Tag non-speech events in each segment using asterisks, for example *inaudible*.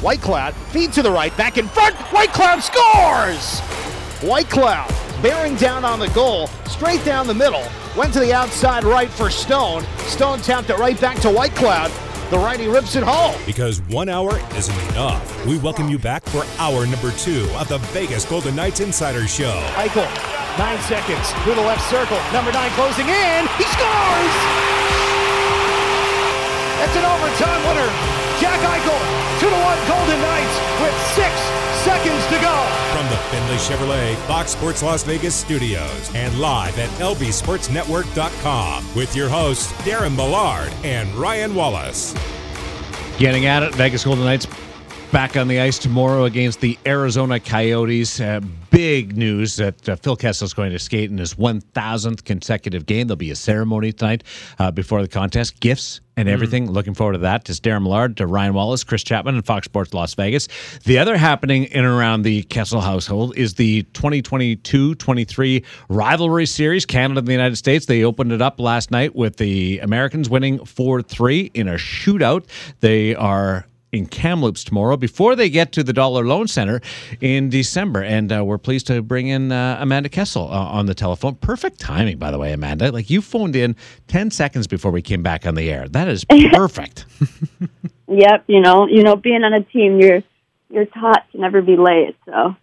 Whitecloud feed to the right, back in front. Whitecloud scores. Whitecloud bearing down on the goal, straight down the middle. Went to the outside right for Stone. Stone tapped it right back to Whitecloud. The righty rips it home. Because one hour isn't enough. We welcome you back for hour number two of the Vegas Golden Knights Insider Show. Eichel, nine seconds through the left circle. Number nine closing in. He scores! That's an overtime winner. Jack Eichel, 2 to 1 Golden Knights with six seconds to go. From the Finley Chevrolet Fox Sports Las Vegas studios and live at lbsportsnetwork.com with your hosts Darren Millard and Ryan Wallace. Getting at it, Vegas Golden Knights back on the ice tomorrow against the Arizona Coyotes. Uh, big news that uh, Phil Kessel is going to skate in his 1,000th consecutive game. There'll be a ceremony tonight uh, before the contest, gifts and everything. Mm. Looking forward to that. To Darren Millard, to Ryan Wallace, Chris Chapman, and Fox Sports Las Vegas. The other happening in and around the Kessel household is the 2022-23 rivalry series, Canada and the United States. They opened it up last night with the Americans winning 4-3 in a shootout. They are in Kamloops tomorrow before they get to the Dollar Loan Center in December. And uh, we're pleased to bring in uh, Amanda Kessel uh, on the telephone. Perfect timing, by the way, Amanda. Like you phoned in 10 seconds before we came back on the air. That is *laughs* perfect. yep. You know, you know, being on a team, you're, you're taught to never be late. So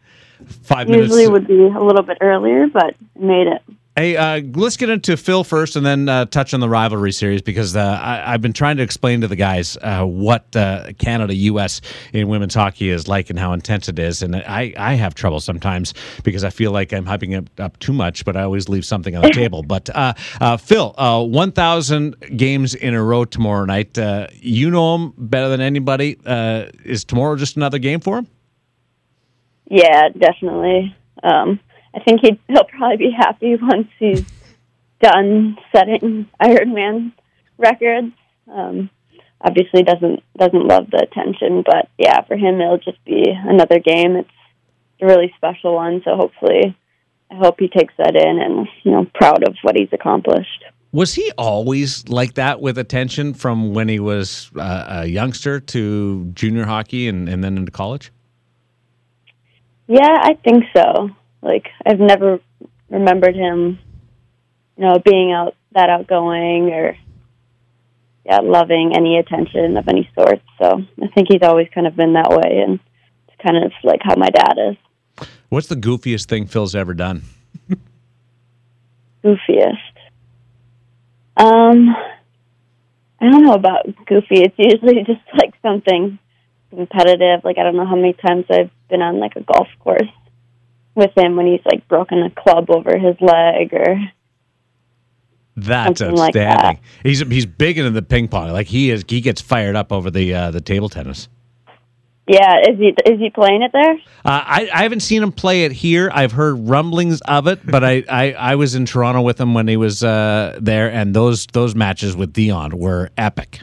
five usually minutes. would be a little bit earlier, but made it. Hey, uh, let's get into Phil first, and then uh, touch on the rivalry series because uh, I, have been trying to explain to the guys uh, what uh, Canada U.S. in women's hockey is like and how intense it is, and I, I have trouble sometimes because I feel like I'm hyping it up too much, but I always leave something on the *laughs* table. But uh, Phil, 1,000 games in a row tomorrow night. you know him better than anybody. is tomorrow just another game for him? Yeah, definitely. Um, I think he he'll probably be happy once he's done setting Ironman records. Um, obviously doesn't doesn't love the attention, but yeah, for him it'll just be another game. It's a really special one, so hopefully, I hope he takes that in and you know proud of what he's accomplished. Was he always like that with attention from when he was uh, a youngster to junior hockey and, and then into college? Yeah, I think so. Like I've never remembered him, you know, being out that outgoing or yeah, loving any attention of any sort. So I think he's always kind of been that way, and it's kind of like how my dad is. What's the goofiest thing Phil's ever done? *laughs* goofiest. Um, I don't know about goofy. It's usually *laughs* just like something competitive. Like I don't know how many times I've been on like a golf course with him when he's like broken a club over his leg or that's outstanding. Like that. He's he's big into the ping pong. Like he is, he gets fired up over the uh, the table tennis. Yeah, is he is he playing it there? Uh, I I haven't seen him play it here. I've heard rumblings of it, but I, I, I was in Toronto with him when he was uh, there, and those those matches with Dion were epic.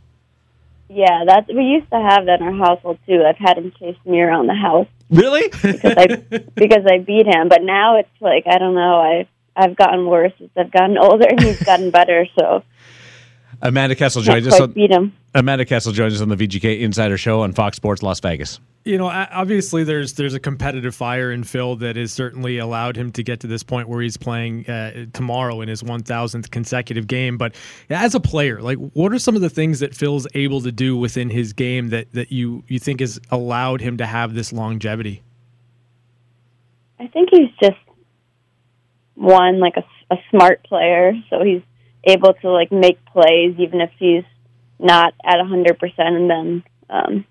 Yeah, that's we used to have that in our household too. I've had him chase me around the house. Really? *laughs* because I because I beat him, but now it's like I don't know. I I've gotten worse as I've gotten older, and he's gotten better. So Amanda Kessel joins us. On, beat him. Amanda Kessel joins us on the VGK Insider Show on Fox Sports Las Vegas you know, obviously there's there's a competitive fire in Phil that has certainly allowed him to get to this point where he's playing uh, tomorrow in his 1,000th consecutive game. But as a player, like, what are some of the things that Phil's able to do within his game that that you you think has allowed him to have this longevity? I think he's just one like a, a smart player, so he's able to like make plays even if he's not at a hundred percent, and then um,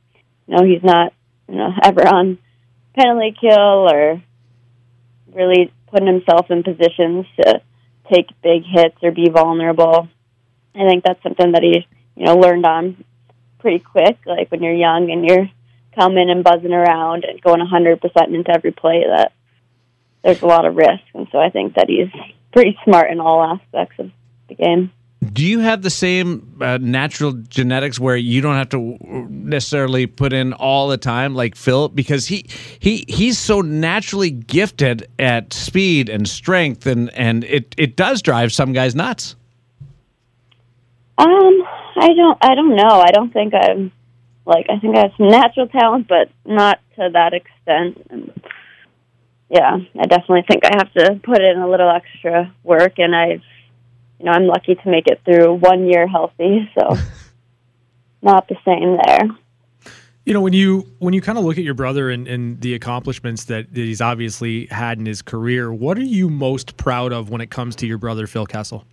you know he's not you know, *laughs* ever on penalty kill or really putting himself in positions to take big hits or be vulnerable. I think that's something that he, you know, learned on pretty quick. Like when you're young and you're coming and buzzing around and going 100% into every play, that there's a lot of risk. And so I think that he's pretty smart in all aspects of the game. Do you have the same uh, natural genetics where you don't have to necessarily put in all the time like Phil because he he he's so naturally gifted at speed and strength and and it it does drive some guys nuts. Um, I don't I don't know. I don't think I'm Like I think I have some natural talent, but not to that extent. And yeah, I definitely think I have to put in a little extra work, and I've, you know, I'm lucky to make it through one year healthy, so *laughs* not the same there. You know, when you when you kind of look at your brother and, and the accomplishments that, that he's obviously had in his career, what are you most proud of when it comes to your brother Phil Kessel?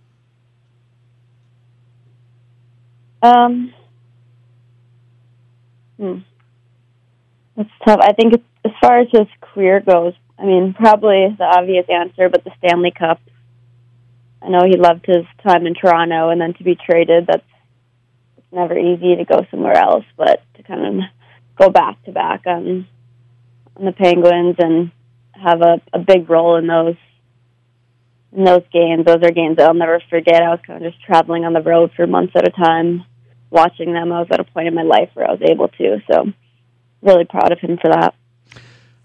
Um, hmm. That's tough. I think as far as his career goes, I mean, probably the obvious answer, but the Stanley Cup. I know he loved his time in Toronto, and then to be traded, that's it's never easy to go somewhere else. But to kind of go back to back on on the Penguins and have a, a big role in those in those games. Those are games that I'll never forget. I was kind of just traveling on the road for months at a time, watching them. I was at a point in my life where I was able to. So, really proud of him for that.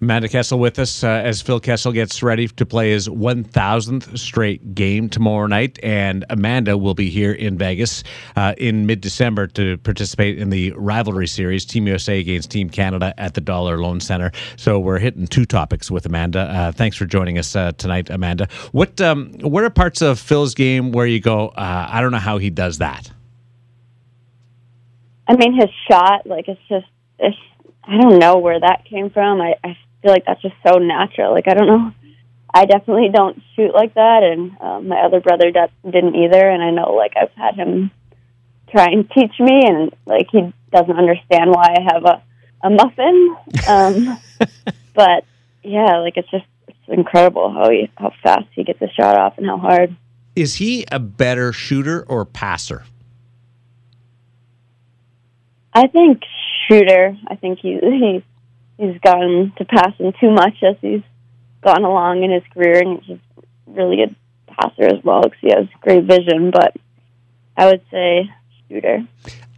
Amanda Kessel with us uh, as Phil Kessel gets ready to play his 1000th straight game tomorrow night. And Amanda will be here in Vegas uh, in mid December to participate in the rivalry series, Team USA against Team Canada at the Dollar Loan Center. So we're hitting two topics with Amanda. Uh, thanks for joining us uh, tonight, Amanda. What, um, what are parts of Phil's game where you go, uh, I don't know how he does that? I mean, his shot, like, it's just, it's, I don't know where that came from. I, I feel like that's just so natural. Like I don't know, I definitely don't shoot like that, and um, my other brother de- didn't either. And I know like I've had him try and teach me, and like he doesn't understand why I have a a muffin. Um, *laughs* but yeah, like it's just it's incredible how he how fast he gets a shot off and how hard. Is he a better shooter or passer? I think shooter. I think he he he's gotten to passing too much as he's gone along in his career, and he's just really good passer as well because he has great vision. But I would say shooter.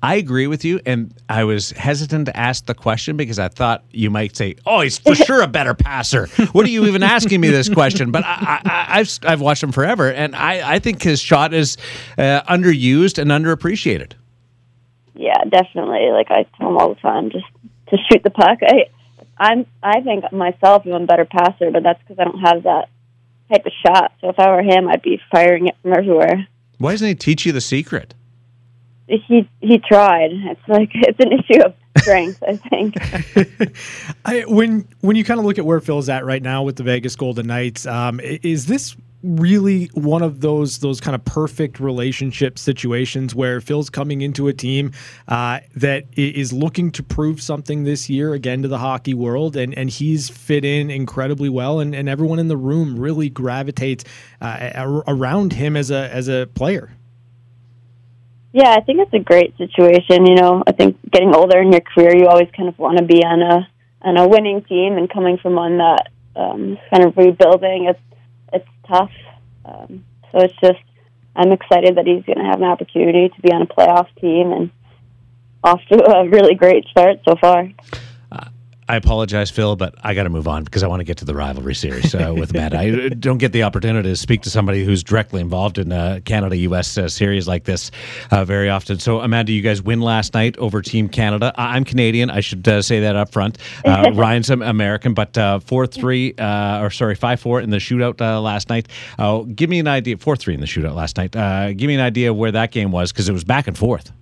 I agree with you, and I was hesitant to ask the question because I thought you might say, "Oh, he's for *laughs* sure a better passer." What are you even asking me this question? But I, have I've watched him forever, and I, I think his shot is uh, underused and underappreciated. Yeah, definitely. Like I tell him all the time, just to shoot the puck. I I'm I think myself I'm a better passer, but that's because I don't have that type of shot. So if I were him, I'd be firing it from everywhere. Why doesn't he teach you the secret? He he tried. It's like *laughs* it's an issue of strength, I think. *laughs* *laughs* I, when when you kind of look at where Phil's at right now with the Vegas Golden Knights, um, is this really one of those those kind of perfect relationship situations where Phil's coming into a team uh, that is looking to prove something this year again to the hockey world, and and he's fit in incredibly well, and, and everyone in the room really gravitates uh, around him as a as a player. Yeah, I think it's a great situation. You know, I think getting older in your career, you always kind of want to be on a on a winning team, and coming from one that um, kind of rebuilding, it's tough. Um, so it's just I'm excited that he's going to have an opportunity to be on a playoff team and off to a really great start so far. I apologize, Phil, but I got to move on because I want to get to the rivalry series uh, with Matt. I *laughs* don't get the opportunity to speak to somebody who's directly involved in a Canada U.S. Uh, series like this uh, very often. So, Amanda, you guys win last night over Team Canada. I'm Canadian. I should uh, say that up front. Uh, *laughs* Ryan's American, but uh, 4 3, or sorry, 5 4 in the shootout last night. give me an idea, 4 3 in the shootout last night. give me an idea where that game was because it was back and forth.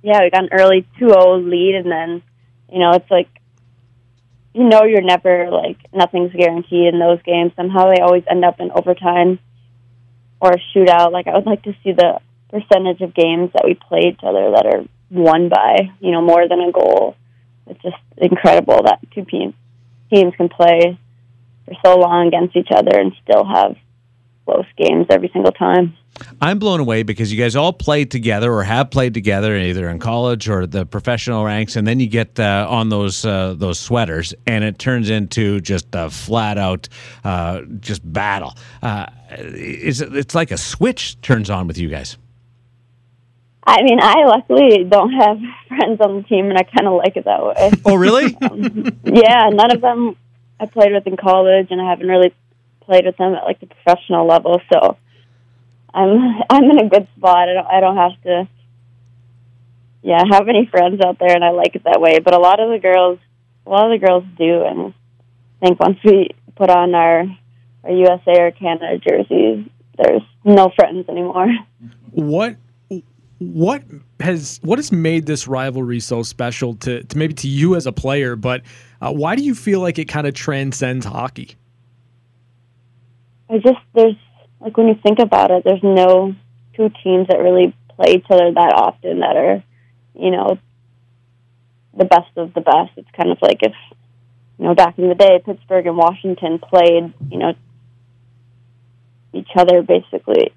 Yeah, we got an early 2 0 lead and then you know, it's like you know you're never like nothing's guaranteed in those games. Somehow they always end up in overtime or a shootout. Like I would like to see the percentage of games that we play each other that are won by, you know, more than a goal. It's just incredible that two teams teams can play for so long against each other and still have close games every single time. I'm blown away because you guys all played together or have played together either in college or the professional ranks, and then you get uh, on those uh, those sweaters, and it turns into just a flat out uh, just battle. Uh, it's it's like a switch turns on with you guys. I mean, I luckily don't have friends on the team, and I kind of like it that way. Oh, really? *laughs* um, yeah, none of them I played with in college, and I haven't really played with them at like the professional level, so I'm I'm in a good spot. I don't I don't have to yeah have any friends out there, and I like it that way. But a lot of the girls, a lot of the girls do, and I think once we put on our our USA or Canada jerseys, there's no friends anymore. What what has what has made this rivalry so special to, to maybe to you as a player, but uh, why do you feel like it kind of transcends hockey? I just there's like when you think about it, there's no two teams that really play each other that often that are, you know, the best of the best. It's kind of like if you know back in the day, Pittsburgh and Washington played, you know, each other basically.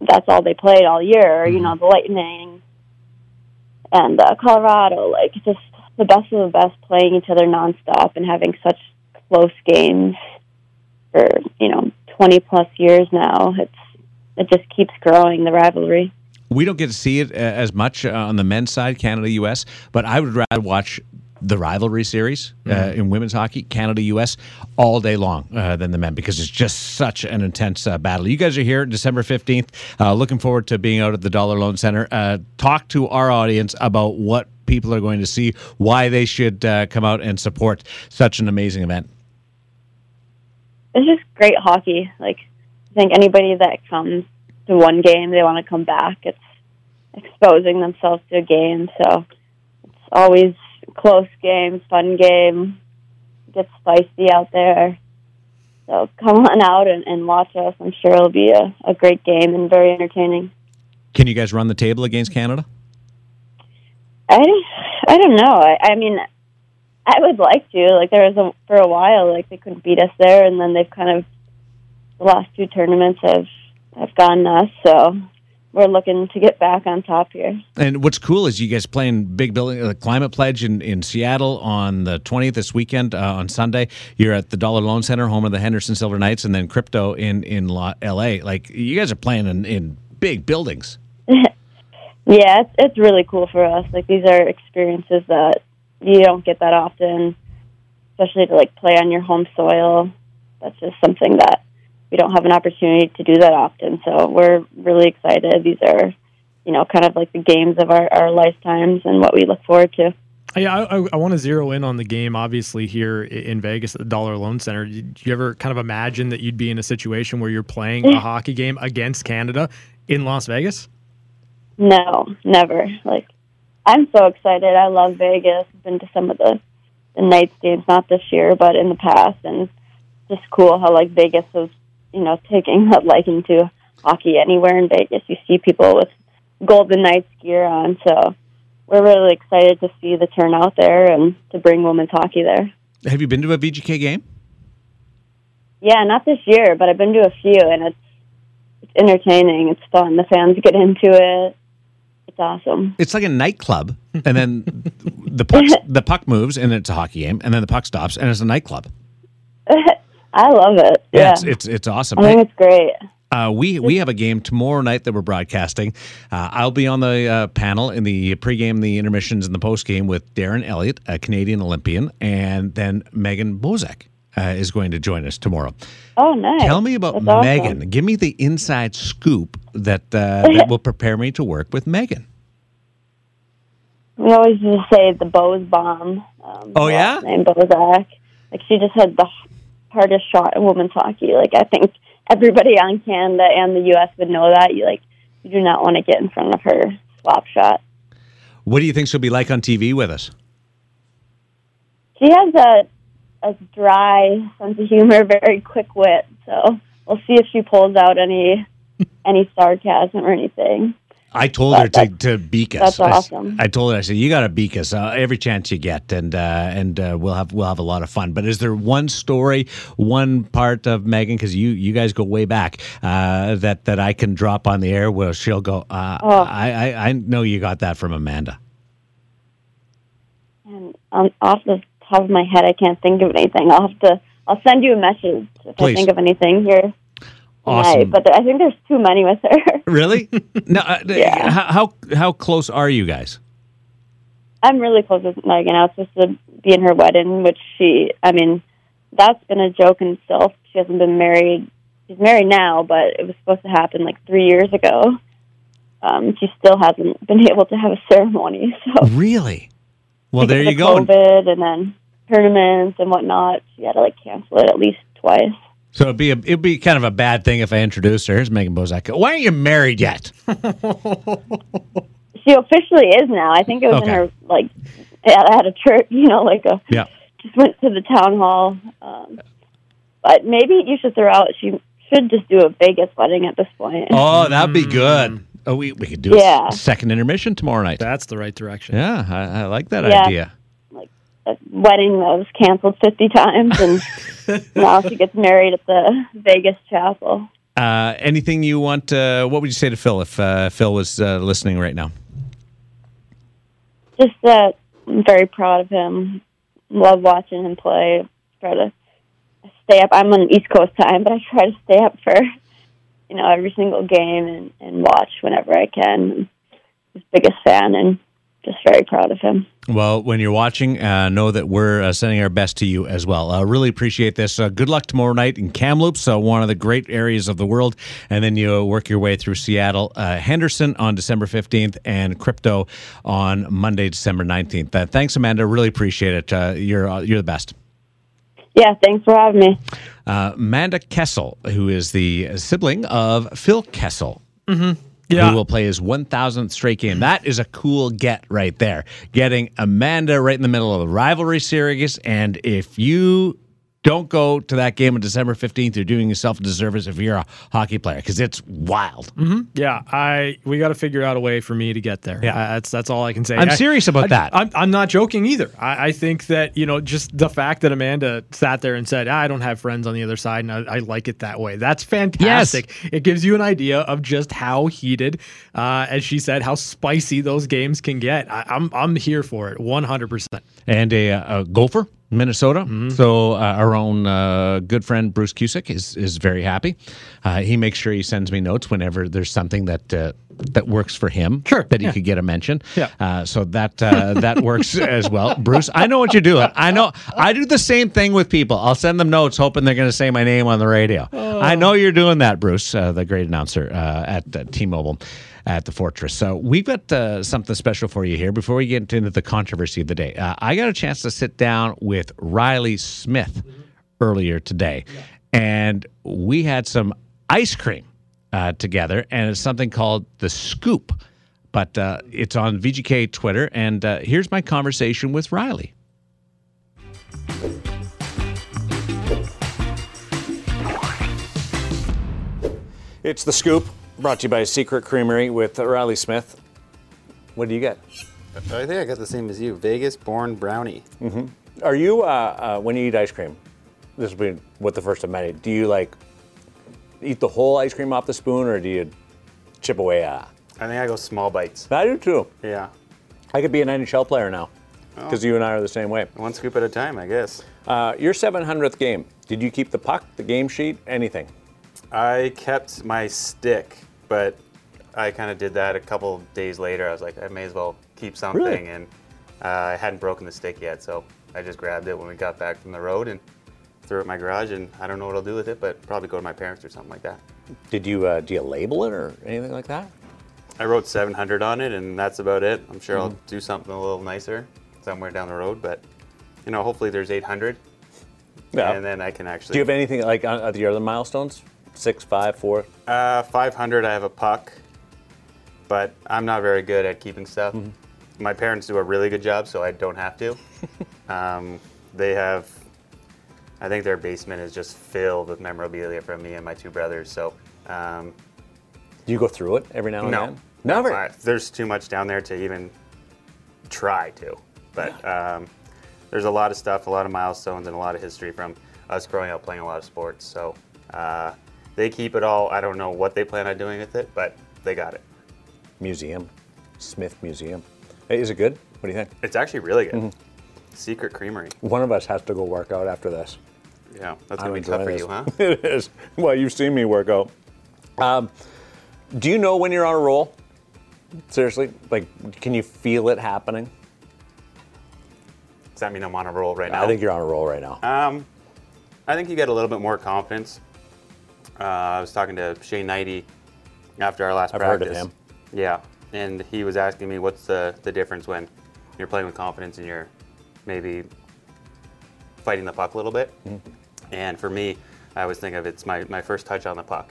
That's all they played all year. You know, the Lightning and uh, Colorado, like just the best of the best playing each other nonstop and having such close games for you know 20 plus years now. It's it just keeps growing the rivalry. We don't get to see it uh, as much uh, on the men's side, Canada US, but I would rather watch the rivalry series uh, in women's hockey, Canada US, all day long uh, than the men because it's just such an intense uh, battle. You guys are here December 15th. Uh, looking forward to being out at the Dollar Loan Center. Uh, talk to our audience about what people are going to see, why they should uh, come out and support such an amazing event. It's just great hockey. Like I think anybody that comes to one game, they want to come back. It's exposing themselves to a game, so it's always close game, fun game. Gets spicy out there. So come on out and, and watch us. I'm sure it'll be a, a great game and very entertaining. Can you guys run the table against Canada? I, I don't know. I, I mean, I would like to. Like there was a for a while, like they couldn't beat us there, and then they've kind of the last two tournaments have have gotten us. So we're looking to get back on top here. And what's cool is you guys playing big building, the Climate Pledge in, in Seattle on the 20th this weekend uh, on Sunday. You're at the Dollar Loan Center, home of the Henderson Silver Knights, and then Crypto in in La- L.A. Like you guys are playing in, in big buildings. *laughs* Yeah, it's it's really cool for us. Like these are experiences that you don't get that often, especially to like play on your home soil. That's just something that we don't have an opportunity to do that often. So we're really excited. These are, you know, kind of like the games of our, our lifetimes and what we look forward to. Yeah, I, I, I want to zero in on the game. Obviously, here in Vegas at the Dollar Loan Center, did you ever kind of imagine that you'd be in a situation where you're playing a *laughs* hockey game against Canada in Las Vegas? No, never. Like, I'm so excited. I love Vegas. I've been to some of the the Knights games, not this year, but in the past, and just cool how like Vegas is, you know, taking *laughs* a liking to hockey anywhere in Vegas. You see people with Golden Knights gear on, so we're really excited to see the turnout there and to bring women's hockey there. Have you been to a VGK game? Yeah, not this year, but I've been to a few, and it's it's entertaining. It's fun. The fans get into it. It's awesome. It's like a nightclub, and then *laughs* the puck the puck moves, and it's a hockey game, and then the puck stops, and it's a nightclub. *laughs* I love it. Yeah, Yeah, it's it's, it's awesome. I think it's great. Uh, we we have a game tomorrow night that we're broadcasting. Uh, I'll be on the uh, panel in the pregame, the intermissions, and the postgame with Darren Eliot, a Canadian Olympian, and then Megan Bozek uh, is going to join us tomorrow. Oh, nice. Tell me about That's awesome. Megan. Give me the inside scoop that uh, *laughs* that will prepare me to work with Megan. We always just say the Bose bomb. Um, Oh, yeah? Name Bozek. Like she just had the hardest shot in women's hockey. Like I think everybody on Canada and the U.S. would know that. You like you do not want to get in front of her slap shot. What do you think she'll be like on TV with us? She has a a dry sense of humor, *laughs* very quick wit. So we'll see if she pulls out any *laughs* any sarcasm or anything. I told her to, to beak us. that's I awesome. I, told her I said you got to beak us uh, every chance you get, and uh, and uh, we'll have we'll have a lot of fun. But is there one story, one part of Megan because you you guys go way back uh, that that I can drop on the air where she'll go? Uh, Oh. I, I I know you got that from Amanda. And um, off the top of my head, I can't think of anything. I'll have to. I'll send you a message if Please. I think of anything here. Awesome. tonight. But I think there's too many with her. *laughs* Really? no. Uh, *laughs* Yeah. How, how how close are you guys? I'm really close with Megan. I was supposed to be in her wedding, which she. I mean, that's been a joke in itself. She hasn't been married. She's married now, but it was supposed to happen like three years ago. um, she still hasn't been *laughs* able to have a ceremony. So Really? Well, there you of go. COVID and then tournaments and whatnot, she had to like cancel it at least twice. So it'd be a, it'd be kind of a bad thing if I introduced her. Here's Megan Bozek. Why aren't you married yet? *laughs* She officially is now. I think it was Okay. in her like at, at a church, you know, like a Yeah. just went to the town hall. Um, but maybe you should throw out. She should just do a Vegas wedding at this point. Oh, that'd be good. Oh, we, we could do Yeah. a second intermission tomorrow night. That's the right direction. Yeah, I, I like that Yeah. idea. Like a wedding that was canceled fifty times, and *laughs* now she gets married at the Vegas chapel. Uh, anything you want? Uh, what would you say to Phil if uh, Phil was uh, listening right now? Just that I'm very proud of him. Love watching him play. Try to stay up. I'm on East Coast time, but I try to stay up for you know every single game and, and watch whenever I can. His biggest fan, and just very proud of him. Well, when you're watching, uh, know that we're uh, sending our best to you as well. Uh, really appreciate this. Uh, good luck tomorrow night in Kamloops, uh, one of the great areas of the world. And then you work your way through Seattle, uh, Henderson on December 15th, and Crypto on Monday, December 19th. Uh, thanks, Amanda. Really appreciate it. Uh, you're, uh, you're the best. Yeah, thanks for having me. Uh, Amanda Kessel, who is the sibling of Phil Kessel. Yeah. who will play his 1000th straight game. That is a cool get right there. Getting Amanda right in the middle of the rivalry series. And if you don't go to that game on December 15th, you're doing yourself a disservice if you're a hockey player because it's wild. Yeah, I we got to figure out a way for me to get there. Yeah. Uh, that's that's all I can say. I'm I- serious about I- that. I'm, I'm not joking either. I, I think that you know just the fact that Amanda sat there and said, "I don't have friends on the other side, and I, I like it that way." That's fantastic. It gives you an idea of just how heated, uh, as she said, how spicy those games can get. I, I'm I'm here for it, 100. percent and a, uh, a golfer, Minnesota. So uh, our own uh, good friend Bruce Cusick is is very happy. Uh, he makes sure he sends me notes whenever there's something that. Uh, that works for him. Sure, That he yeah. could get a mention. Yeah. Uh, so that uh, that works as well. *laughs* Bruce, I know what you're doing. I know I do the same thing with people. I'll send them notes hoping they're going to say my name on the radio. I know you're doing that, Bruce, uh, the great announcer uh, at uh, T-Mobile at the Fortress. So we've got uh, something special for you here before we get into the controversy of the day. Uh, I got a chance to sit down with Reilly Smith earlier today, and we had some ice cream uh, together, and it's something called the Scoop. But uh, it's on VGK Twitter, and uh, here's my conversation with Reilly. It's the Scoop, brought to you by Secret Creamery with Reilly Smith. What do you get? I think I got the same as you. Vegas born brownie. Are you uh, uh, when you eat ice cream? This will be what the first I met. Do you like eat the whole ice cream off the spoon, or do you chip away at? I think I go small bites. I do too. Yeah. I could be an NHL player now because you and I are the same way. One scoop at a time, I guess. Uh, your 700th game. Did you keep the puck, the game sheet, anything? I kept my stick, but I kind of did that a couple days later. I was like, I may as well keep something. Really? And uh, I hadn't broken the stick yet, so I just grabbed it when we got back from the road and threw it in my garage. And I don't know what I'll do with it, but probably go to my parents or something like that. Did you uh, do you label it or anything like that? I wrote 700 on it, and that's about it. I'm sure I'll Mm-hmm. do something a little nicer somewhere down the road, but you know, hopefully there's 800, Yeah. and then I can actually. Do you have anything like at the other milestones? Six, five, four. Uh, 500, I have a puck, but I'm not very good at keeping stuff. Mm-hmm. My parents do a really good job, so I don't have to. *laughs* um, they have, I think their basement is just filled with memorabilia from me and my two brothers. So, um, Do you go through it every now and no, then? No, never. I- there's too much down there to even try to. But um, there's a lot of stuff, a lot of milestones, and a lot of history from us growing up playing a lot of sports. So uh, they keep it all. I don't know what they plan on doing with it, but they got it. Museum, Smith Museum. Hey, Is it good? What do you think? It's actually really good. Mm-hmm. Secret Creamery. One of us has to go work out after this. Yeah, that's I'm gonna be tough for enjoying you, huh? *laughs* it is. Well, you've seen me work out. Um, do you know when you're on a roll? Seriously, like, can you feel it happening? Does that mean I'm on a roll right now? I think you're on a roll right now. Um, I think you get a little bit more confidence. Uh, I was talking to Shane Hnidy after our last I've heard of practice. him. Yeah, and he was asking me what's the, the difference when you're playing with confidence and you're maybe fighting the puck a little bit. And for me, I always think of it's my, my first touch on the puck.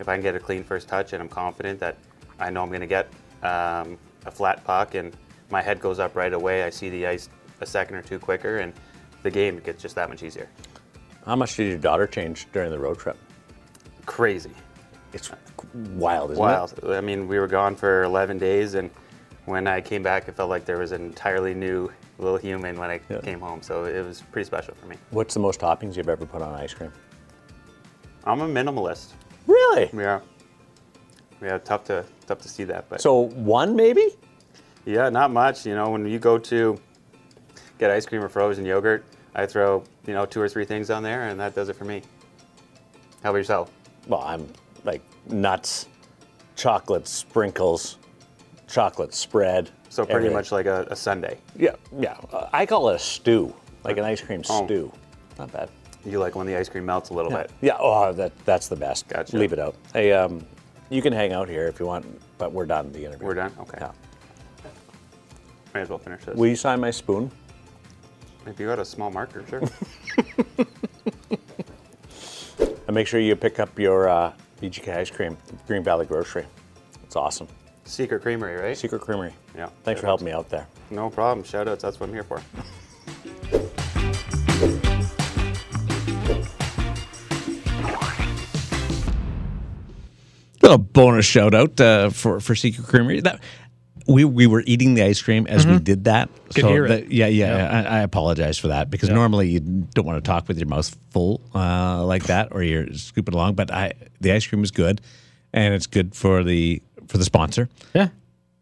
If I can get a clean first touch and I'm confident that I know I'm going to get um, a flat puck and my head goes up right away, I see the ice a second or two quicker, and the game gets just that much easier. How much did your daughter change during the road trip? Crazy. It's wild, isn't Wild. it? I mean, we were gone for 11 days, and when I came back, it felt like there was an entirely new little human when I Yeah. came home. So it was pretty special for me. What's the most toppings you've ever put on ice cream? I'm a minimalist. Really? Yeah. Yeah, tough to tough to see that, but So one maybe? yeah, not much. You know, when you go to get ice cream or frozen yogurt, I throw you know two or three things on there, and that does it for me. How about yourself? Well, I'm like nuts, chocolate sprinkles, chocolate spread. So pretty everything. much like a, a Sunday. Yeah, yeah. Uh, I call it a stew, like an ice cream Oh. stew. Not bad. You like when the ice cream melts a little bit. Yeah. Oh, that that's the best. Gotcha. Leave it out. Hey, um, you can hang out here if you want, but we're done the interview. We're done. Okay. Yeah. May as well finish this. Will you sign my spoon? if you got a small marker, sure. *laughs* And make sure you pick up your uh, VGK ice cream, Green Valley Grocery. It's awesome. Secret Creamery, right? Secret Creamery. Yeah. Thanks for helping me out there. No problem. Shout outs. That's what I'm here for. little bonus shout out uh, for for Secret Creamery. That we we were eating the ice cream as we did that. Could hear that- it. Yeah, yeah. Yeah. I, I apologize for that because normally you don't want to talk with your mouth full uh, like that, or you're scooping along. But I the ice cream is good, and it's good for the for the sponsor. Yeah.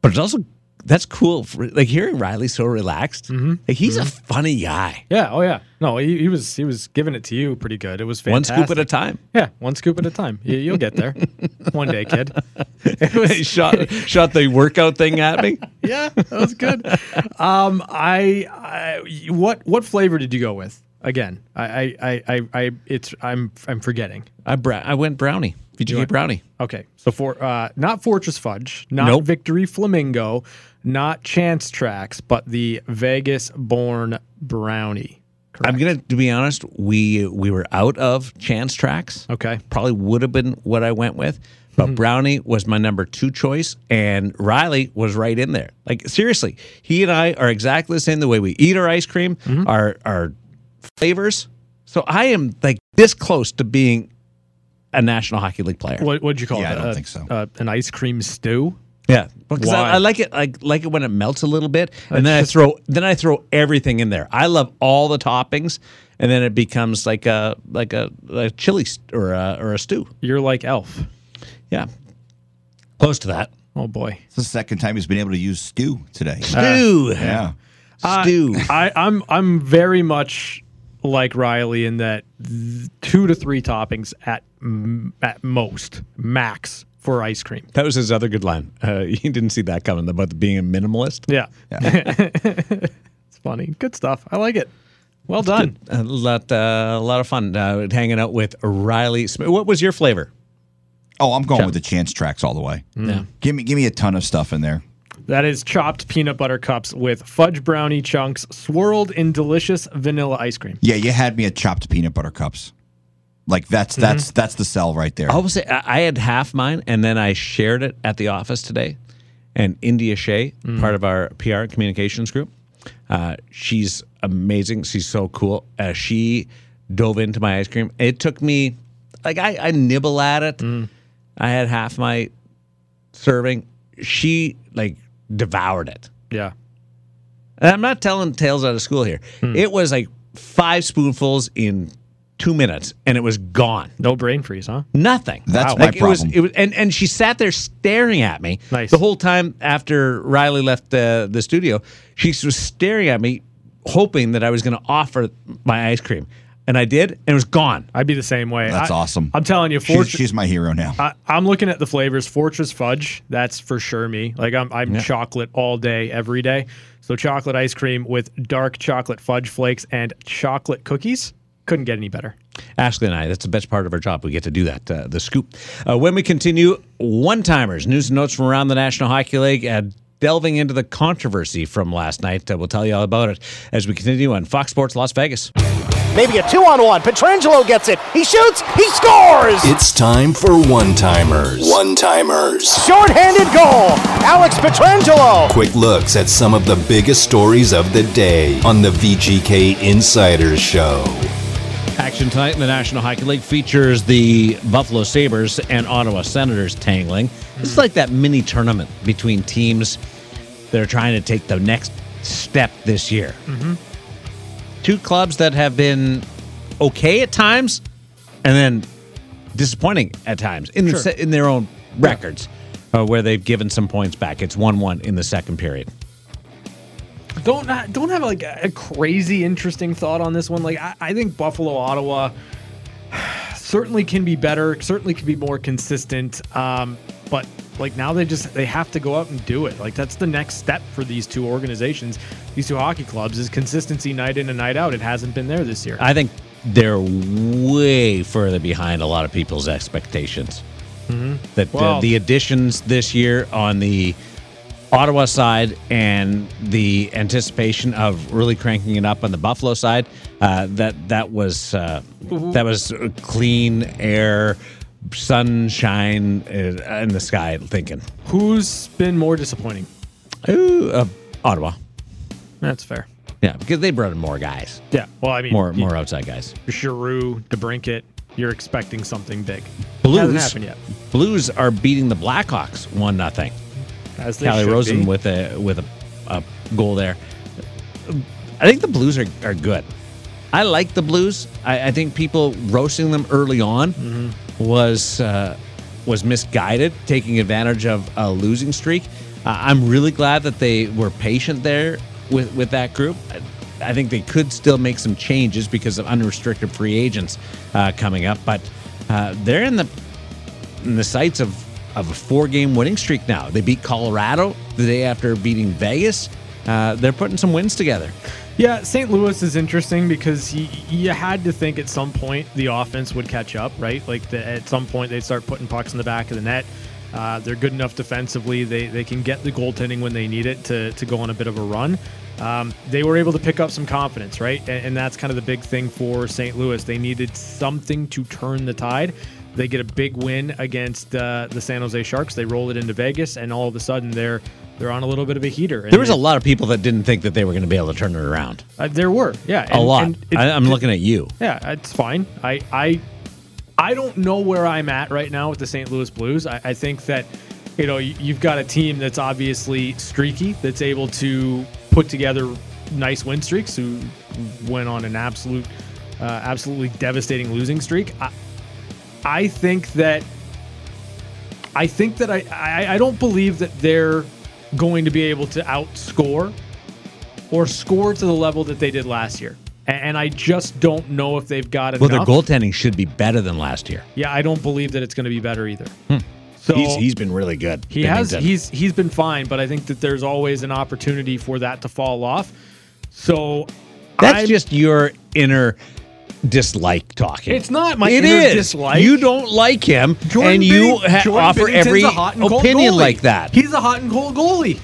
But it's also that's cool. For, like hearing Reilly so relaxed. Mm-hmm. Like he's a funny guy. Yeah. Oh yeah. No, he, he was he was giving it to you pretty good. It was fantastic. One scoop at a time. Yeah, one scoop at a time. You, you'll get there *laughs* one day, kid. *laughs* It was he shot shot the workout thing at me. *laughs* yeah, that was good. Um, I, I what what flavor did you go with? Again, I I I, I, it's I'm I'm forgetting. I bra- I went brownie. VGK went- brownie. Okay, so for uh, not Fortress Fudge, not Nope. Victory Flamingo, not Chance Tracks, but the Vegas Born Brownie. I'm gonna to be honest. We we were out of chance tracks. Okay. probably would have been what I went with, but Brownie was my number two choice, and Reilly was right in there. Like seriously, he and I are exactly the same. The way we eat our ice cream, our our flavors. So I am like this close to being a National Hockey League player. What would you call Yeah, it? I don't Uh, think so. Uh, an ice cream stew. Yeah, because I, I like it. I like it when it melts a little bit, and then just- I throw then I throw everything in there. I love all the toppings, and then it becomes like a like a, a chili st- or a, or a stew. You're like Elf. Yeah, close to that. Oh boy. It's the second time he's been able to use stew today. Stew, yeah. stew. I, I'm I'm very much like Reilly in that th- two to three toppings at m- at most max for ice cream. that was his other good line. Uh, *laughs* you didn't see that coming about being a minimalist. Yeah, *laughs* it's funny. Good stuff. I like it. Well done. A lot, uh, a lot of fun uh, hanging out with Reilly. Smith. What was your flavor? Oh, I'm going with the chance tracks all the way. Yeah. Give me give me a ton of stuff in there. That is chopped peanut butter cups with fudge brownie chunks swirled in delicious vanilla ice cream. Yeah, you had me at chopped peanut butter cups. Like that's Mm-hmm. that's that's the sell right there. I will say I I had half mine, and then I shared it at the office today. And India Shea, part of our PR communications group, uh, she's amazing. She's so cool. Uh, she dove into my ice cream. It took me, like, I, I nibble at it. I had half my serving. She like devoured it. Yeah. And I'm not telling tales out of school here. Hmm. It was like five spoonfuls in two minutes, and it was gone. No brain freeze, huh? Nothing. That's my like it was, problem. it was, and and she sat there staring at me Nice. the whole time after Reilly left the the studio. She was staring at me, hoping that I was going to offer my ice cream, and I did, and it was gone. I'd be the same way. That's I- awesome. I'm telling you, she's, she's my hero now. I, I'm looking at the flavors. Fortress fudge, that's for sure me. Like I'm, I'm chocolate all day, every day. So chocolate ice cream with dark chocolate fudge flakes and chocolate cookies couldn't get any better. Ashley and I, that's the best part of our job. We get to do that, uh, the scoop. Uh, when we continue, one timers, news and notes from around the National Hockey League, uh, delving into the controversy from last night. Uh, we'll tell you all about it as we continue on Fox Sports Las Vegas. Maybe a two on one. Pietrangelo gets it. He shoots. He scores. It's time for one timers. One timers. Short-handed goal. Alex Pietrangelo. Quick looks at some of the biggest stories of the day on the VGK Insiders Show. Action tonight in the National Hockey League features the Buffalo Sabres and Ottawa Senators tangling. It's like that mini tournament between teams that are trying to take the next step this year. Mm-hmm. Two clubs that have been okay at times and then disappointing at times in, Sure. the, in their own records uh, where they've given some points back. It's 1 1 in the second period. don't don't have like a crazy interesting thought on this one. Like I, I think Buffalo Ottawa certainly can be better, certainly can be more consistent. Um, but like now they just they have to go out and do it. Like that's the next step for these two organizations, these two hockey clubs is consistency night in and night out. It hasn't been there this year. I think they're way further behind a lot of people's expectations. That Well- uh, the additions this year on the Ottawa side and the anticipation of really cranking it up on the Buffalo side, uh, that that was uh, that was clean air, sunshine uh, in the sky. Thinking, Who's been more disappointing? ooh, uh, Ottawa, That's fair. yeah, because they brought in more guys, Yeah. Well, I mean, more more outside guys. Giroux, DeBrincat. You're expecting something big. Blues Hasn't happened yet. Blues are beating the Blackhawks one nothing. As they Calle Rosén be. with a with a, a goal there. I think the Blues are, are good. I like the Blues. I, I think people roasting them early on Mm-hmm. was uh, was misguided, taking advantage of a losing streak. Uh, I'm really glad that they were patient there with with that group. I, I think they could still make some changes because of unrestricted free agents uh, coming up, but uh, they're in the in the sights of of a four game winning streak now. They beat Colorado the day after beating Vegas. Uh, they're putting some wins together. Yeah, St. Louis is interesting because you, you had to think at some point the offense would catch up, right? Like the, at some point they'd start putting pucks in the back of the net. Uh, they're good enough defensively. They, they can get the goaltending when they need it to, to go on a bit of a run. Um, they were able to pick up some confidence, right? And, and that's kind of the big thing for St. Louis. They needed something to turn the tide. They get a big win against uh, the San Jose Sharks. They roll it into Vegas, and all of a sudden they're they're on a little bit of a heater. And There was a lot of people that didn't think that they were going to be able to turn it around. uh, there were, yeah, a lot. and it- I, I'm looking at you. Yeah, it's fine. I I I don't know where I'm at right now with the St. Louis Blues. I, I think that you know you- you've got a team that's obviously streaky, that's able to put together nice win streaks. Who went on an absolute, uh, absolutely devastating losing streak. I, I think that I think that I, I I don't believe that they're going to be able to outscore or score to the level that they did last year. A- And I just don't know if they've got it. Well, their goaltending should be better than last year. Yeah, I don't believe that it's going to be better either. Hmm. So he's, he's been really good. he has he's he's been fine, but I think that there's always an opportunity for that to fall off. So That's I'm- just your inner dislike talking. It's not my It is. dislike. You don't like him, Jordan and you ha- offer every opinion like that. He's a hot and cold goalie.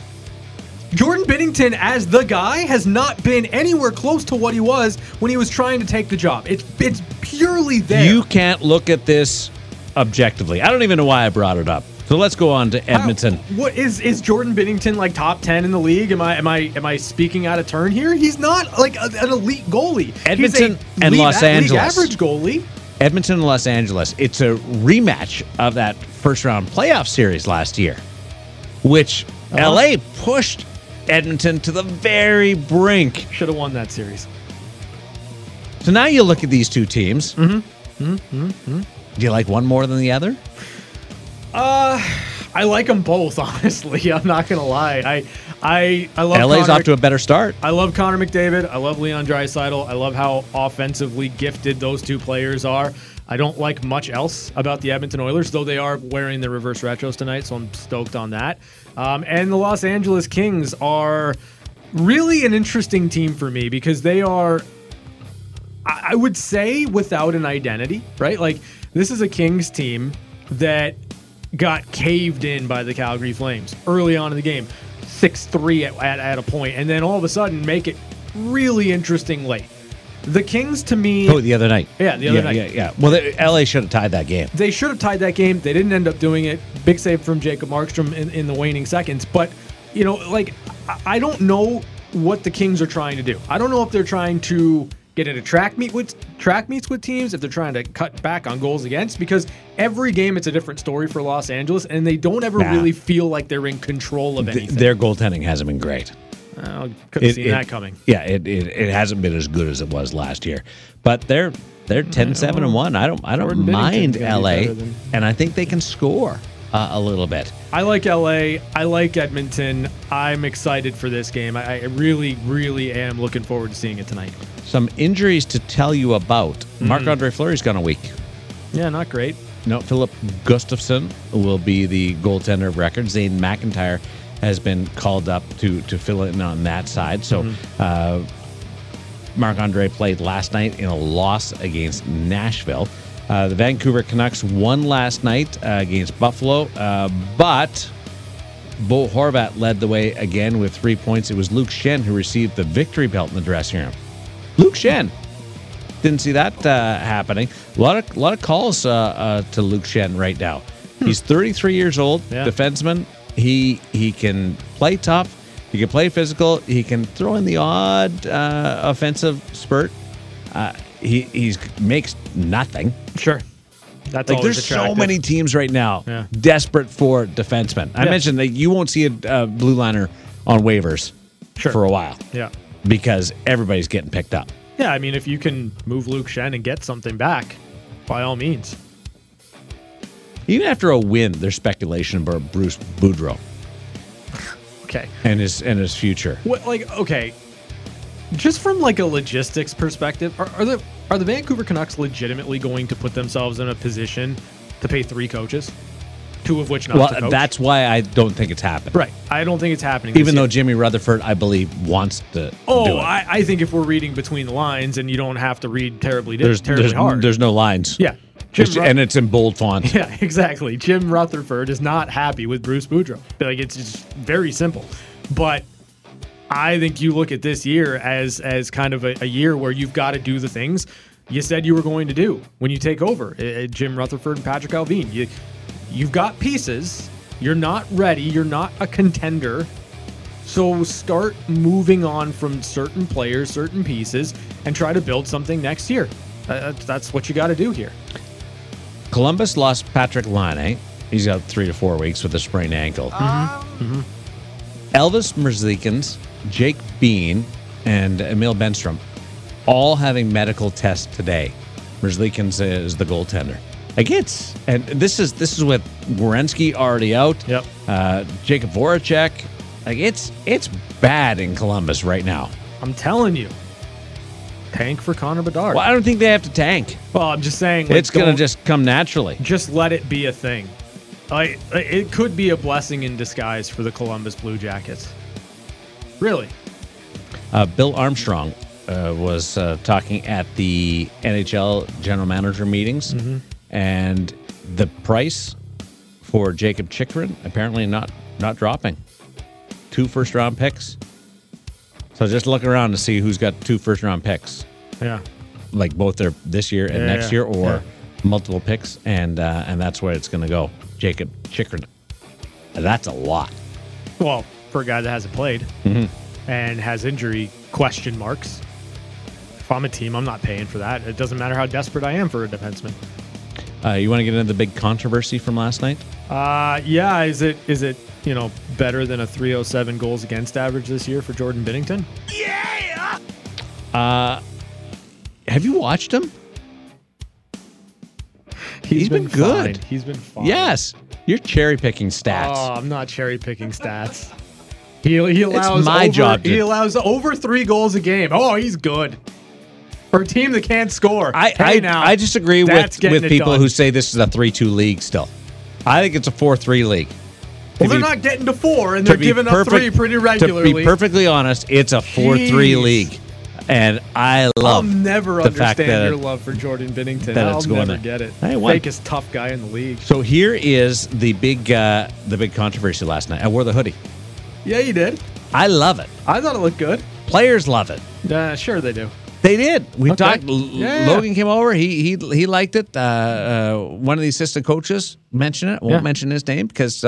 Jordan Binnington, as the guy, has not been anywhere close to what he was when he was trying to take the job. It's it's purely there. You can't look at this objectively. I don't even know why I brought it up. So let's go on to Edmonton. What is is Jordan Binnington like top ten in the league? Am I am I am I speaking out of turn here? He's not like a- an elite goalie. Edmonton and league- Los Angeles. average goalie. Edmonton and Los Angeles. It's a rematch of that first round playoff series last year, which Uh-huh. LA pushed Edmonton to the very brink. Should have won that series. So now you look at these two teams. Mm-hmm. Mm-hmm. Do you like one more than the other? Uh, I like them both. *laughs* Honestly, I'm not gonna lie. I I I love LA's Connor off to a better start. I love Connor McDavid. I love Leon Draisaitl. I love how offensively gifted those two players are. I don't like much else about the Edmonton Oilers, though they are wearing the reverse retros tonight, so I'm stoked on that. Um, and the Los Angeles Kings are really an interesting team for me because they are. I I would say without an identity, right? Like this is a Kings team that got caved in by the Calgary Flames early on in the game, six three at, at, at a point, and then all of a sudden make it really interesting late. The Kings, to me, Oh, the other night. Yeah, the other yeah, night. Yeah, yeah. Well, the, LA should have tied that game. they should have tied that game. They didn't end up doing it. Big save from Jacob Markstrom in, in the waning seconds. But, you know, like, I- I don't know what the Kings are trying to do. I don't know if they're trying to get into track meet with track meets with teams, if they're trying to cut back on goals against, because every game it's a different story for Los Angeles, and they don't ever Nah. really feel like they're in control of Th- anything. their goaltending hasn't been great. Oh, I couldn't It- see it- that coming. Yeah, it, it, it hasn't been as good as it was last year. But they're they're mm, 10-7 and 1. I don't I don't Jordan mind Binnington's gonna be LA than- and I think they can score uh, a little bit. I like LA. I like Edmonton. I'm excited for this game. I, I really, really am looking forward to seeing it tonight. Some injuries to tell you about. Mm-hmm. Marc-Andre Fleury's gone a week. Yeah, not great. No, Filip Gustavsson will be the goaltender of record. Zane McIntyre has been called up to to fill in on that side. So, Mm-hmm. uh, Marc Andre played last night in a loss against Nashville. Uh, the Vancouver Canucks won last night uh, against Buffalo, uh, but Bo Horvat led the way again with three points. It was Luke Schenn who received the victory belt in the dressing room. Luke Schenn. Didn't see that uh, happening. A lot of lot of calls uh, uh, to Luke Schenn right now. He's 33 years old, Yeah. defenseman. He he can play tough. He can play physical. He can throw in the odd uh, offensive spurt. He he's makes nothing. Sure. That's Like there's so many teams right now Yeah. desperate for defensemen. I Yeah. mentioned that you won't see a uh, blue liner on waivers Sure. for a while Yeah. because everybody's getting picked up. Yeah, I mean, if you can move Luke Schenn and get something back, by all means. Even after a win, there's speculation about Bruce Boudreau *laughs* Okay. and his and his future. What, like, okay, just from like a logistics perspective, are, are the are the Vancouver Canucks legitimately going to put themselves in a position to pay three coaches, two of which not to Well, that's why I don't think it's happening. right. I don't think it's happening. Even though year. Jimmy Rutherford, I believe, wants to do Oh. I, I think if we're reading between the lines, and you don't have to read terribly, there's terribly there's, hard. there's no lines. yeah, Jim and it's in bold font. *laughs* Yeah, exactly. Jim Rutherford is not happy with Bruce Boudreau. Like it's just very simple. But I think you look at this year as as kind of a, a year where you've got to do the things you said you were going to do when you take over. Uh, uh, Jim Rutherford and Patrik Allvin. You you've got pieces. You're not ready. You're not a contender. So start moving on from certain players, certain pieces, and try to build something next year. Uh, that's- that's what you got to do here. Columbus lost Patrik Laine. He's out three to four weeks with a sprained ankle. Mm-hmm. Elvis Merzlikins, Jake Bean, and Emil Bemstrom all having medical tests today. Merzlikins is the goaltender. Like it's and this is this is with Werenski already out. Yep. Uh, Jakub Voracek. Like it's it's bad in Columbus right now. I'm telling you. Tank for Connor Bedard. Well, I don't think they have to tank. Well, I'm just saying. like, it's gonna just come naturally. just let it be a thing. Like it could be a blessing in disguise for the Columbus Blue Jackets. Really? Uh, Bill Armstrong uh, was uh, talking at the NHL general manager meetings, and the price for Jakob Chychrun apparently not not dropping. Two first round picks. So just look around to see who's got two first round picks, Yeah. like both their this year and Yeah, next yeah, year, or yeah. multiple picks, and uh, and that's where it's going to go. Jakob Chychrun. That's a lot. Well, for a guy that hasn't played Mm-hmm. and has injury question marks. If I'm a team, I'm not paying for that. It doesn't matter how desperate I am for a defenseman. Uh, you want to get into the big controversy from last night? Uh, yeah. Is it is it you know better than a 307 goals against average this year for Jordan Binnington? Yeah. Uh, have you watched him? He's been good. Fine. He's been fine. Yes, you're cherry picking stats. Oh, I'm not cherry picking stats. He, he allows my over, job to- He allows over three goals a game. Oh, he's good. For a team that can't score. I Hey, I, now, I disagree with with people done. who say this is a three two league. Still, I think it's a four three league. Well, To they're be- not getting to four, and they're giving up three pretty regularly. To be perfectly honest, it's a four three league. and I I'll love never the fact understand that your love for Jordan Binnington. that I'll it's going never there. get it. Hey, what? Fakest tough guy in the league. So here is the big uh, the big controversy last night. I wore the hoodie. Yeah, you did. I love it. I thought it looked good. Players love it. Uh, sure they do. They did. We Okay. talked. Yeah. Logan came over. He he he liked it. Uh, uh, one of the assistant coaches mentioned it. Won't Yeah. mention his name because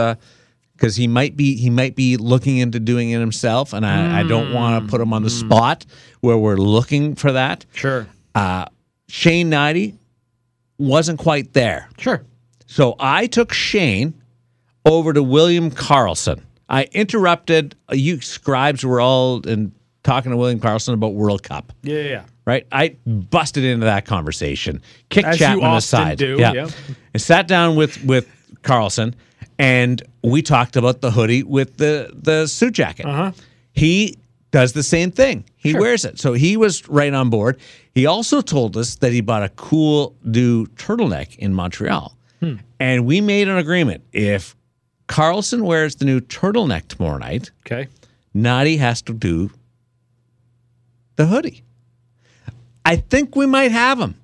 because he might be he might be looking into doing it himself, and I, I don't want to put him on the spot where we're looking for that. Sure. Uh, Shane Hnidy wasn't quite there. Sure. So I took Shane over to William Karlsson. I interrupted. You scribes were all in talking to William Karlsson about World Cup, Yeah, yeah, yeah. right? I busted into that conversation, kicked As Chapman aside, do, yeah, yeah. and sat down with with Karlsson, and we talked about the hoodie with the the suit jacket. Uh-huh. He does the same thing. He Sure. wears it, so he was right on board. He also told us that he bought a cool new turtleneck in Montreal, Hmm. and we made an agreement. If Karlsson wears the new turtleneck tomorrow night, Okay. Hnidy has to do the hoodie. I think we might have him.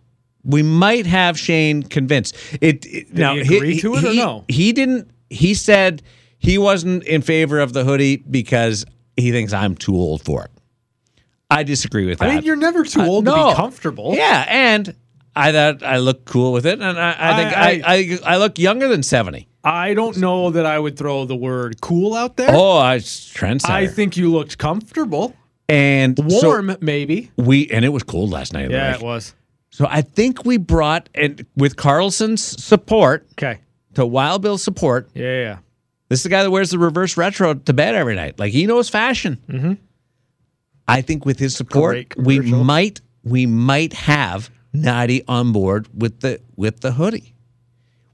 We might have Shane convinced. It, it Did he agree to it or no? He didn't. He said he wasn't in favor of the hoodie because he thinks I'm too old for it. I disagree with that. I mean, you're never too Uh, old to no. be comfortable. Yeah, and I thought I look cool with it, and I, I think I, I, I, look younger than seventy. I don't know that I would throw the word cool out there. Oh, I trendsetter. I think you looked comfortable. and so Warm, maybe. we and it was cold last night. Yeah, it was. So I think we brought and with Karlsson's support Okay. to Wild Bill's support. Yeah, yeah, yeah. This is the guy that wears the reverse retro to bed every night. Like he knows fashion. Mm-hmm. I think with his support, we might we might have Hnidy on board with the with the hoodie.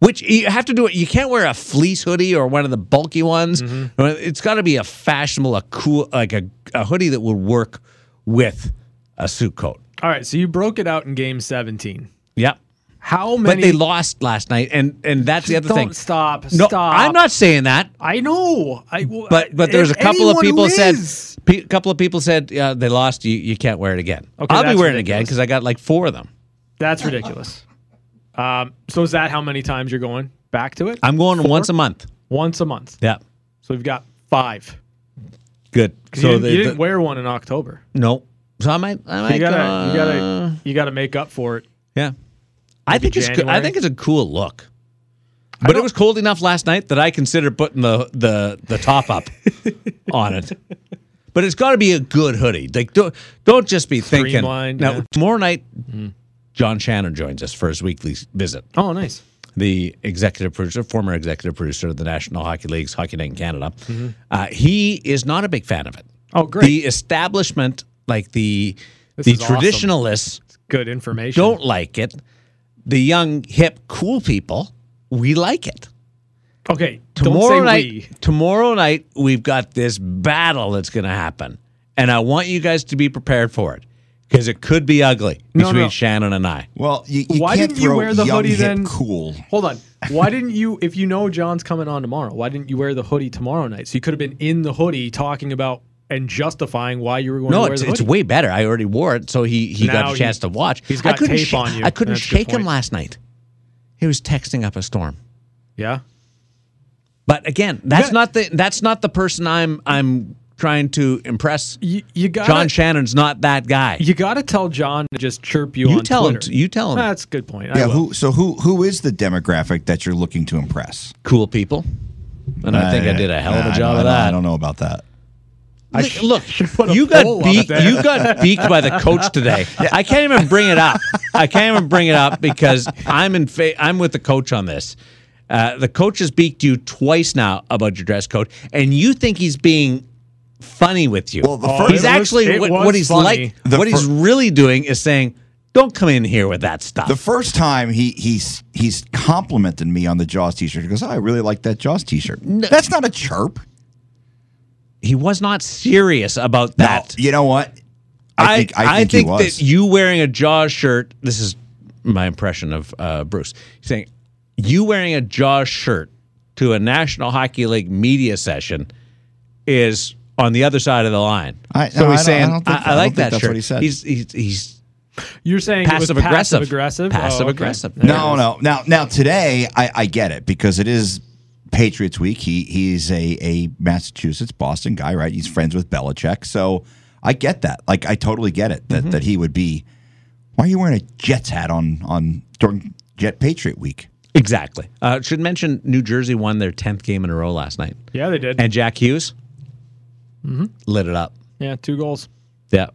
Which you have to do it. You can't wear a fleece hoodie or one of the bulky ones. Mm-hmm. It's got to be a fashionable, a cool, like a, a hoodie that would work with a suit coat. All right, so you broke it out in game 17. Yep. How many? But they lost last night, and and that's the other thing. Don't thing. stop. No, stop. I'm not saying that. I know. I, But but there's a couple of people said a couple of people said yeah, they lost. You you can't wear it again. Okay, I'll be wearing it again because I got like four of them. That's ridiculous. Um, so is that how many times you're going back to it? I'm going Four? once a month. Once a month. Yeah, So we've got five. Good. So you, didn't, you didn't the- wear one in October. no. So I might I So might you gotta, uh, you gotta, you gotta make up for it. yeah. I think it's good. I think it's a cool look. But it was cold enough last night that I considered putting the the the top up *laughs* on it. But it's got to be a good hoodie. Like don't don't just be thinking. Now yeah. tomorrow night, John Shannon joins us for his weekly visit. Oh, nice. the executive producer, former executive producer of the National Hockey League's Hockey Night in Canada. Uh, he is not a big fan of it. Oh, great. The establishment, like the This the is awesome. traditionalists, Good information. don't like it. The young, hip, cool people, we like it. Okay. Tomorrow night, we. tomorrow night, we've got this battle that's going to happen, and I want you guys to be prepared for it because it could be ugly No, between no. Shannon and I. Well, you, you Why can't didn't you wear the hoodie then? Cool. Hold on. Why *laughs* didn't you, if you know John's coming on tomorrow, why didn't you wear the hoodie tomorrow night? So you could have been in the hoodie talking about and justifying why you were going to No, wear it's, the it's way better. I already wore it, so he he got a chance he- to watch. he's I got couldn't tape sha- on you. I couldn't That's shake him last night. He was texting up a storm. yeah. But again, that's Yeah. not the that's not the person I'm I'm trying to impress. You, you got John Shannon's not that guy. You got to tell John to just chirp you, You on tell him Twitter. to- you tell him. That's a good point. Yeah. will. Who? So who? Who is the demographic that you're looking to impress? Cool people, and I think I did a hell of a job don't- of that. I don't know about that. Look, *laughs* look you got poll beat. You got *laughs* beaked by the coach today. *laughs* I can't even bring it up. I can't even bring it up because I'm in. Fa- I'm with the coach on this. Uh, the coach has beaked you twice now about your dress code, and you think he's being funny with you. Well, the Oh, first- he's it was- actually what, what he's funny. like. The what he's really doing is saying, "Don't come in here with that stuff." The first time he he's he's complimented me on the Jaws T-shirt. He goes, "Oh, I really like that Jaws T-shirt." That's not a chirp. he was not serious about that. No, you know what? I think I think, he was. that you wearing a Jaws shirt. This is my impression of uh, Bruce He's saying you wearing a Jaws shirt to a National Hockey League media session is on the other side of the line. I- so no, he's I don't- saying, I don't think- I, I don't like that that's shirt. what he said. He's he's, he's You're saying it was passive aggressive. Passive aggressive. Passive Oh, okay. aggressive. There No, no. Now, now today, I, I get it because it is Patriots week. He he's a a Massachusetts Boston guy, right? He's friends with Belichick, so I get that. Like, I totally get it that that he would be. Why are you wearing a Jets hat on on during Jet Patriot week? Exactly. Uh, should mention New Jersey won their tenth game in a row last night, Yeah, they did. and Jack Hughes Mm-hmm. lit it up. yeah, two goals. Yeah,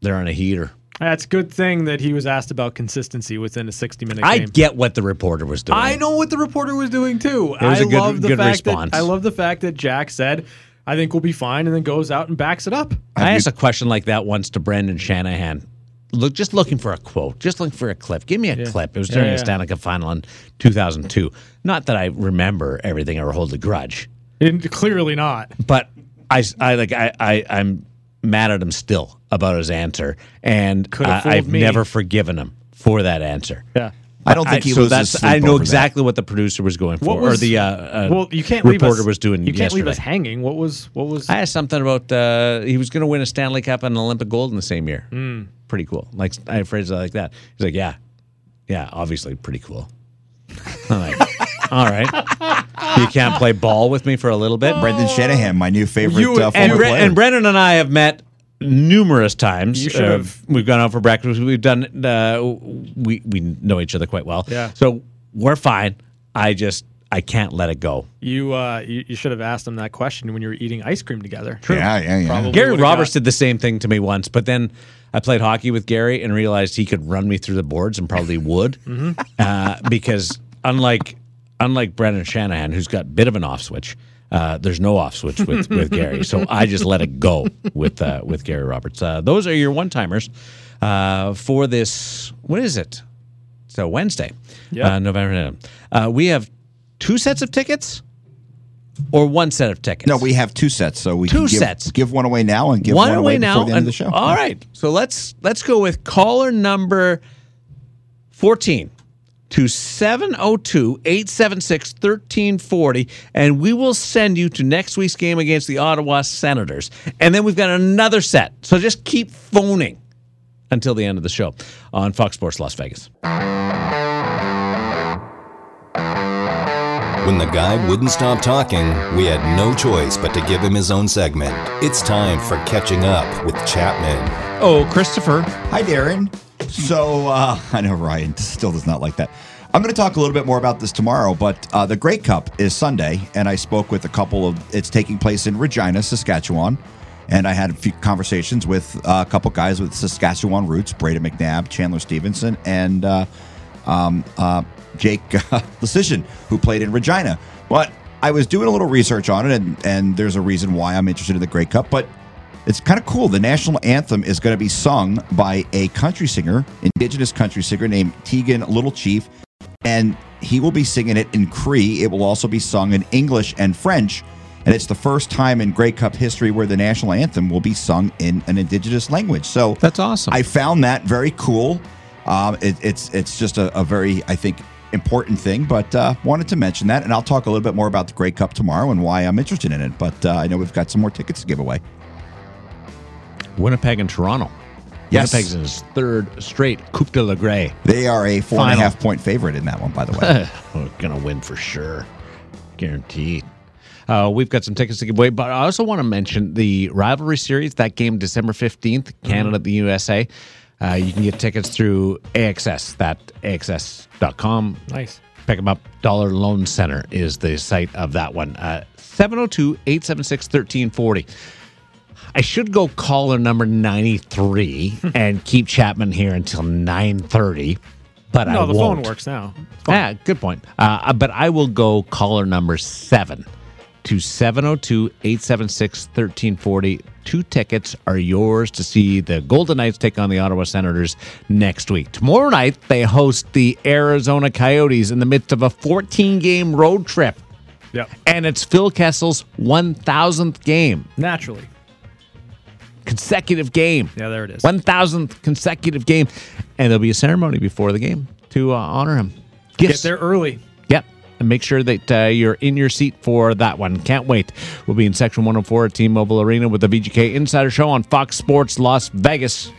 they're on a heater. That's a good thing that he was asked about consistency within a 60 minute game. I get what the reporter was doing. I know what the reporter was doing too. It was I a good- love the good fact response. That, I love the fact that Jack said, "I think we'll be fine," and then goes out and backs it up. I asked a question like that once to Brendan Shanahan. Look, just looking for a quote, just looking for a clip. Give me a clip. It was during Yeah, the yeah. Stanley Cup final in 2002. Not that I remember everything or hold a grudge, And clearly not. but I, I like, I, I, I'm mad at him still about his answer, and Could've I, fooled I've me. never forgiven him for that answer. Yeah. I don't think he so loses that's I know over that. exactly what the producer was going for, What or the uh, uh, Well, you can't leave reporter us, was doing. You can't leave us hanging. What was? What was? I asked something about uh, he was going to win a Stanley Cup and an Olympic gold in the same year. Hmm. Pretty cool. Like I have phrases like that. He's like, yeah, yeah, obviously pretty cool. *laughs* I'm like, all right. *laughs* You can't play ball with me for a little bit, Brendan Shanahan, my new favorite You- uh, and, former Bre- player. and Brendan and I have met numerous times. You should Uh, have. we've gone out for breakfast. We've done. Uh, we we know each other quite well. Yeah. So we're fine. I just I can't let it go. You, uh, you you should have asked him that question when you were eating ice cream together. Yeah, yeah, yeah. Probably Gary Roberts got- did the same thing to me once, but then I played hockey with Gary and realized he could run me through the boards and probably would, Mm-hmm. uh, because unlike unlike Brendan Shanahan, who's got a bit of an off switch, uh, there's no off switch with, *laughs* with Gary. So I just let it go with uh, with Gary Roberts. Uh, those are your one timers uh, for this. What is it? So Wednesday, Yeah. uh, November. Uh, we have two sets of tickets. Or one set of tickets. no, we have two sets, so we Two can give, sets. give one away now and give one one, away away now. before the end and- of the show. All right. So let's let's go with caller number 14 to 702-876-1340 and we will send you to next week's game against the Ottawa Senators. And then we've got another set. So just keep phoning until the end of the show on Fox Sports Las Vegas. When the guy wouldn't stop talking, we had no choice but to give him his own segment. It's time for Catching Up with Chapman. Oh, Christopher. Hi, Darren. So uh, *laughs* I know Ryan still does not like that. I'm going to talk a little bit more about this tomorrow, but uh, the Grey Cup is Sunday, and I spoke with a couple of. It's taking place in Regina, Saskatchewan, and I had a few conversations with uh, a couple guys with Saskatchewan roots: Brady McNabb, Chandler Stephenson, and uh, um, uh, Jake *laughs* uh, Leschyshyn, who played in Regina. But I was doing a little research on it, and and there's a reason why I'm interested in the Grey Cup, but. It's kind of cool. The national anthem is going to be sung by a country singer, indigenous country singer named Tegan Little Chief, and he will be singing it in Cree. It will also be sung in English and French, and it's the first time in Grey Cup history where the national anthem will be sung in an indigenous language. So That's awesome. I found that very cool. Um, it, it's it's just a, a very I think important thing, but uh, wanted to mention that, and I'll talk a little bit more about the Grey Cup tomorrow and why I'm interested in it. But uh, I know we've got some more tickets to give away. Winnipeg and Toronto. Yes. Winnipeg's in his third straight Coupe de la Grey. They are a four and a half point favorite in that one, by the way. *laughs* We're gonna win for sure, guaranteed. Uh, we've got some tickets to give away, but I also want to mention the rivalry series. That game, December fifteenth, Canada the USA. Uh, you can get tickets through AXS, that AXS.com. Nice. Pick them up. Dollar Loan Center is the site of that one. Uh, 702 876 1340. I should go caller number 93 *laughs* and keep Chapman here until 930, but I No, the won't. phone works now. Yeah, good point. Uh, but I will go caller number seven to 702 876 1340. Two tickets are yours to see the Golden Knights take on the Ottawa Senators next week. Tomorrow night, they host the Arizona Coyotes in the midst of a 14 game road trip. Yep. And it's Phil Kessel's 1000th game, Naturally. Consecutive game. Yeah, there it is. 1000th consecutive game. And there'll be a ceremony before the game to uh, honor him. Get there early. Yep. and make sure that uh, you're in your seat for that one. Can't wait. We'll be in Section 104 at T Mobile Arena with the VGK Insider Show on Fox Sports Las Vegas.